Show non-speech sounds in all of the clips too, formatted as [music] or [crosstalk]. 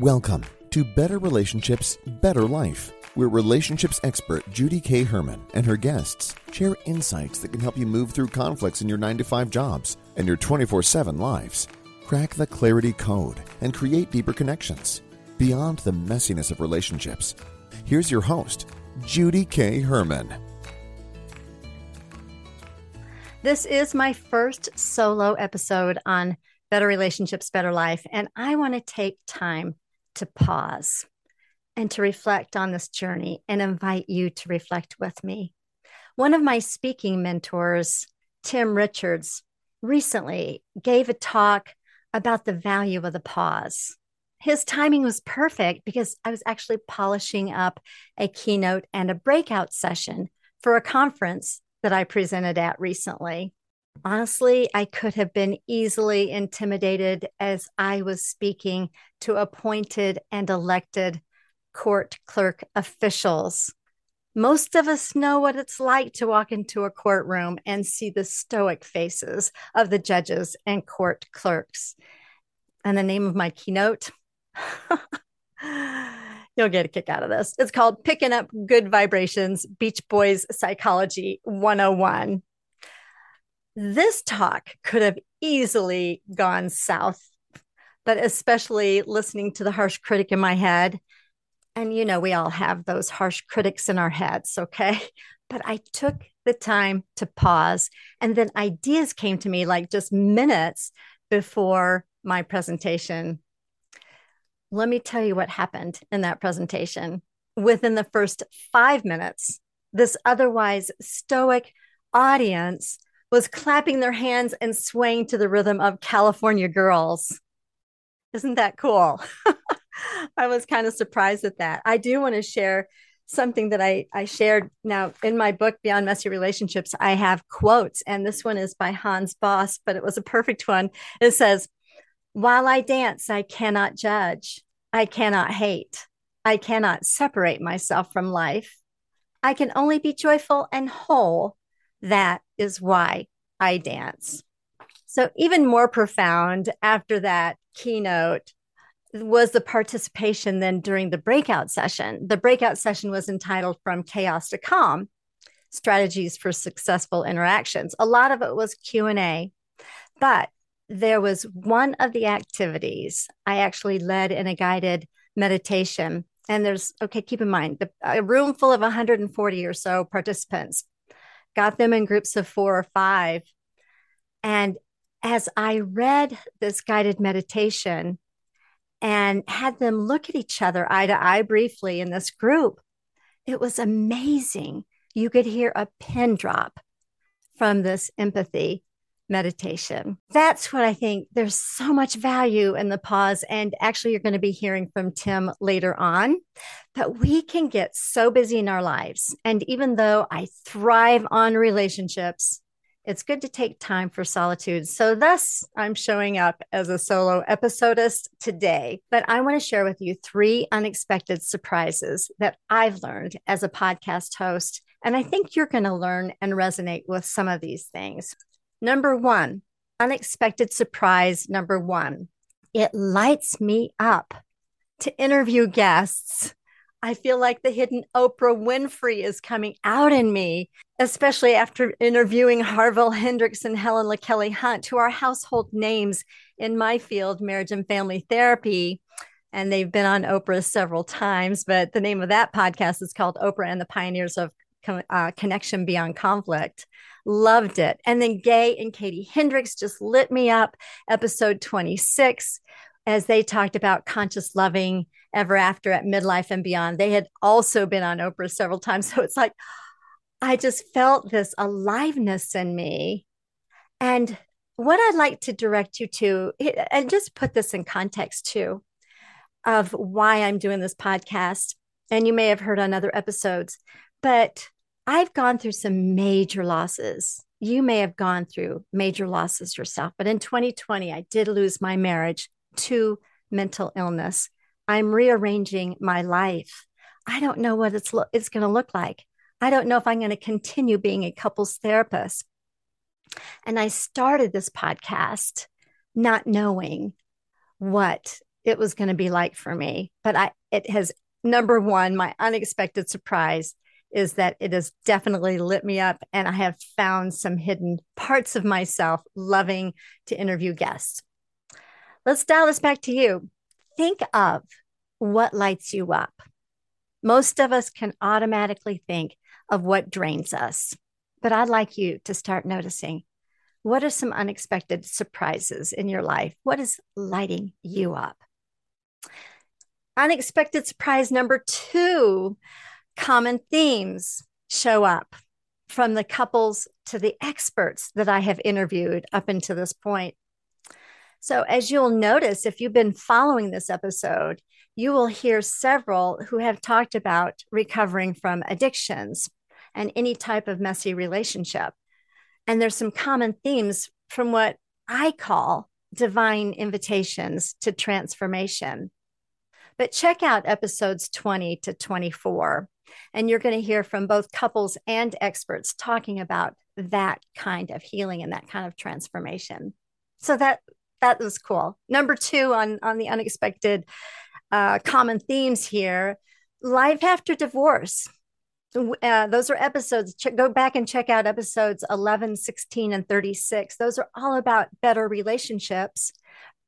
Welcome to Better Relationships, Better Life, where relationships expert Judy K. Herman and her guests share insights that can help you move through conflicts in your 9 to 5 jobs and your 24 7 lives. Crack the clarity code and create deeper connections beyond the messiness of relationships. Here's your host, Judy K. Herman. This is my first solo episode on Better Relationships, Better Life, and I want to take time to pause and to reflect on this journey and invite you to reflect with me. One of my speaking mentors, Tim Richards, recently gave a talk about the value of the pause. His timing was perfect because I was actually polishing up a keynote and a breakout session for a conference that I presented at recently. Honestly, I could have been easily intimidated as I was speaking to appointed and elected court clerk officials. Most of us know what it's like to walk into a courtroom and see the stoic faces of the judges and court clerks. And the name of my keynote, [laughs] you'll get a kick out of this. It's called Picking Up Good Vibrations Beach Boys Psychology 101 this talk could have easily gone south, but especially listening to the harsh critic in my head. And you know, we all have those harsh critics in our heads, okay? [laughs] But I took the time to pause, and then ideas came to me like just minutes before my presentation. Let me tell you what happened in that presentation. Within the first five minutes, this otherwise stoic audience was clapping their hands and swaying to the rhythm of California Girls. Isn't that cool? [laughs] I was kind of surprised at that. I do want to share something that I, I shared now in my book, Beyond Messy Relationships. I have quotes, and this one is by Hans Bos, but it was a perfect one. It says, While I dance, I cannot judge, I cannot hate, I cannot separate myself from life. I can only be joyful and whole that is why I dance. So, even more profound after that keynote was the participation then during the breakout session. The breakout session was entitled From Chaos to Calm Strategies for Successful Interactions. A lot of it was Q&A, but there was one of the activities I actually led in a guided meditation. And there's, okay, keep in mind, the, a room full of 140 or so participants got them in groups of four or five. And as I read this guided meditation and had them look at each other eye to eye briefly in this group, it was amazing. You could hear a pin drop from this empathy meditation. That's what I think. There's so much value in the pause. And actually, you're going to be hearing from Tim later on. But we can get so busy in our lives. And even though I thrive on relationships, it's good to take time for solitude. So, thus, I'm showing up as a solo episodist today. But I want to share with you three unexpected surprises that I've learned as a podcast host. And I think you're going to learn and resonate with some of these things. Number one, unexpected surprise. Number one, it lights me up to interview guests. I feel like the hidden Oprah Winfrey is coming out in me, especially after interviewing Harville Hendrix and Helen LaKelly Hunt, who are household names in my field, marriage and family therapy. And they've been on Oprah several times, but the name of that podcast is called Oprah and the Pioneers of uh, Connection Beyond Conflict. Loved it. And then Gay and Katie Hendricks just lit me up. Episode 26, as they talked about conscious loving ever after at midlife and beyond. They had also been on Oprah several times. [laughs] So it's like, I just felt this aliveness in me. And what I'd like to direct you to, and just put this in context too, of why I'm doing this podcast. And you may have heard on other episodes, but I've gone through some major losses. You may have gone through major losses yourself, but in 2020, I did lose my marriage to mental illness. I'm rearranging my life. I don't know what it's, lo- it's going to look like. I don't know if I'm going to continue being a couples therapist. And I started this podcast not knowing what it was going to be like for me. But I it has number one, my unexpected surprise is that it has definitely lit me up and I have found some hidden parts of myself loving to interview guests. Let's dial this back to you. Think of what lights you up. Most of us can automatically think of what drains us, but I'd like you to start noticing what are some unexpected surprises in your life? What is lighting you up? Unexpected surprise number two common themes show up from the couples to the experts that I have interviewed up until this point. So, as you'll notice, if you've been following this episode, you will hear several who have talked about recovering from addictions and any type of messy relationship. And there's some common themes from what I call divine invitations to transformation. But check out episodes 20 to 24, and you're going to hear from both couples and experts talking about that kind of healing and that kind of transformation. So that that was cool. Number two on on the unexpected uh, common themes here: life after divorce. Uh, those are episodes. Ch- go back and check out episodes 11, 16, and 36. Those are all about better relationships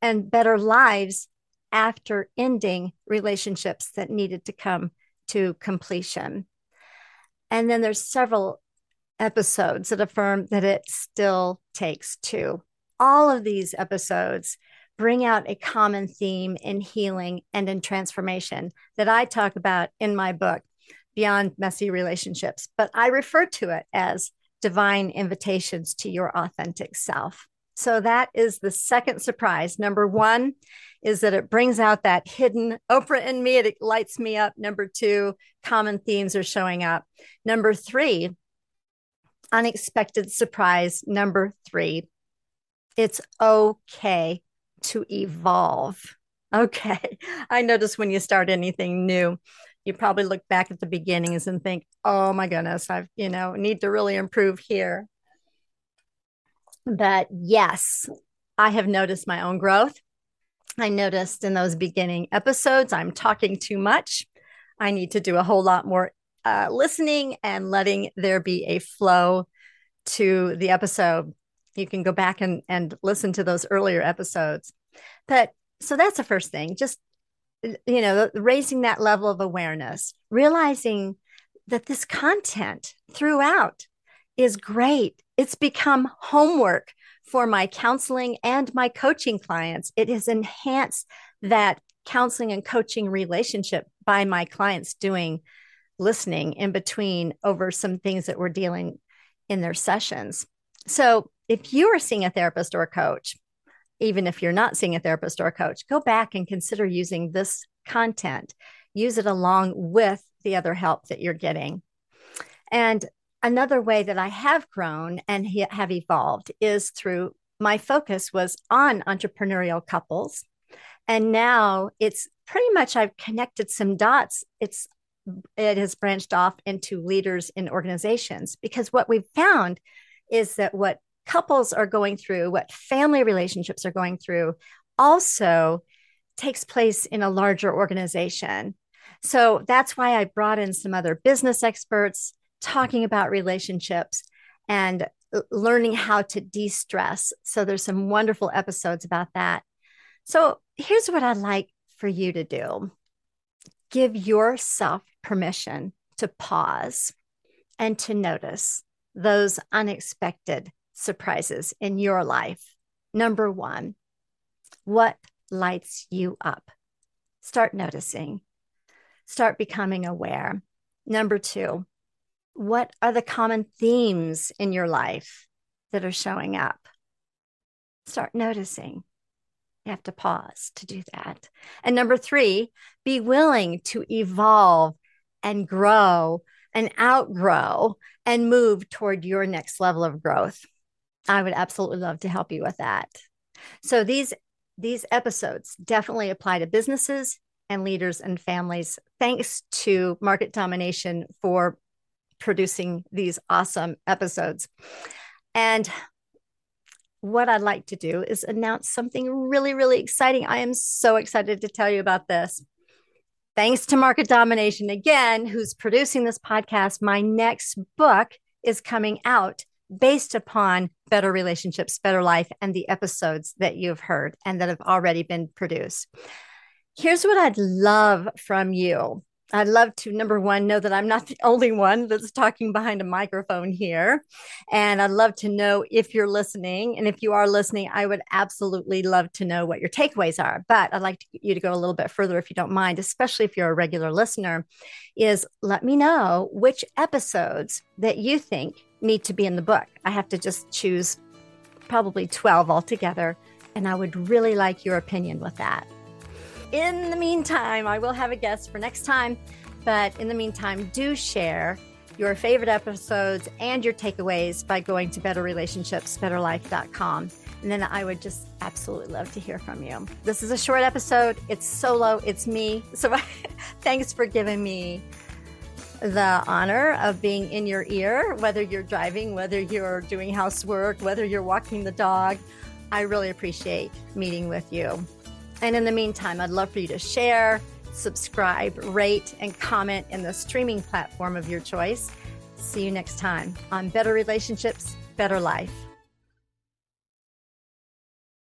and better lives after ending relationships that needed to come to completion. And then there's several episodes that affirm that it still takes two. All of these episodes bring out a common theme in healing and in transformation that I talk about in my book, Beyond Messy Relationships. But I refer to it as divine invitations to your authentic self. So that is the second surprise. Number one is that it brings out that hidden Oprah in me. It lights me up. Number two, common themes are showing up. Number three, unexpected surprise. Number three, it's okay to evolve. [laughs] Okay. I notice when you start anything new, you probably look back at the beginnings and think, oh my goodness, I've, you know, need to really improve here. But yes, I have noticed my own growth. I noticed in those beginning episodes, I'm talking too much. I need to do a whole lot more uh, listening and letting there be a flow to the episode. You can go back and, and listen to those earlier episodes. But so that's the first thing, just, you know, raising that level of awareness, realizing that this content throughout is great. It's become homework for my counseling and my coaching clients. It has enhanced that counseling and coaching relationship by my clients doing listening in between over some things that we're dealing in their sessions. So, if you are seeing a therapist or a coach, even if you're not seeing a therapist or a coach, go back and consider using this content. Use it along with the other help that you're getting. And another way that I have grown and have evolved is through my focus was on entrepreneurial couples. And now it's pretty much I've connected some dots. It's it has branched off into leaders in organizations because what we've found is that what couples are going through, what family relationships are going through, also takes place in a larger organization. So that's why I brought in some other business experts, talking about relationships and uh, learning how to de stress. So there's some wonderful episodes about that. So here's what I'd like for you to do give yourself permission to pause and to notice those unexpected surprises in your life. Number one, what lights you up? Start noticing, start becoming aware. Number two, what are the common themes in your life that are showing up? Start noticing. You have to pause to do that. And number three, be willing to evolve and grow and outgrow and move toward your next level of growth. I would absolutely love to help you with that. So these these episodes definitely apply to businesses and leaders and families. Thanks to Market Domination for producing these awesome episodes. And what I'd like to do is announce something really, really exciting. I am so excited to tell you about this. Thanks to Market Domination again, who's producing this podcast, my next book is coming out based upon better relationships, better life, and the episodes that you've heard and that have already been produced. Here's what I'd love from you I'd love to, number one, know that I'm not the only one that's talking behind a microphone here. And I'd love to know if you're listening. And if you are listening, I would absolutely love to know what your takeaways are. But I'd like to, you to go a little bit further if you don't mind, especially if you're a regular listener, is let me know which episodes that you think need to be in the book. I have to just choose probably 12 altogether. And I would really like your opinion with that. In the meantime, I will have a guest for next time. But in the meantime, do share your favorite episodes and your takeaways by going to betterrelationshipsbetterlife.com. And then I would just absolutely love to hear from you. This is a short episode. It's solo, it's me. [laughs] So thanks for giving me the honor of being in your ear, whether you're driving, whether you're doing housework, whether you're walking the dog. I really appreciate meeting with you. And in the meantime, I'd love for you to share, subscribe, rate, and comment in the streaming platform of your choice. See you next time on Better Relationships, Better Life.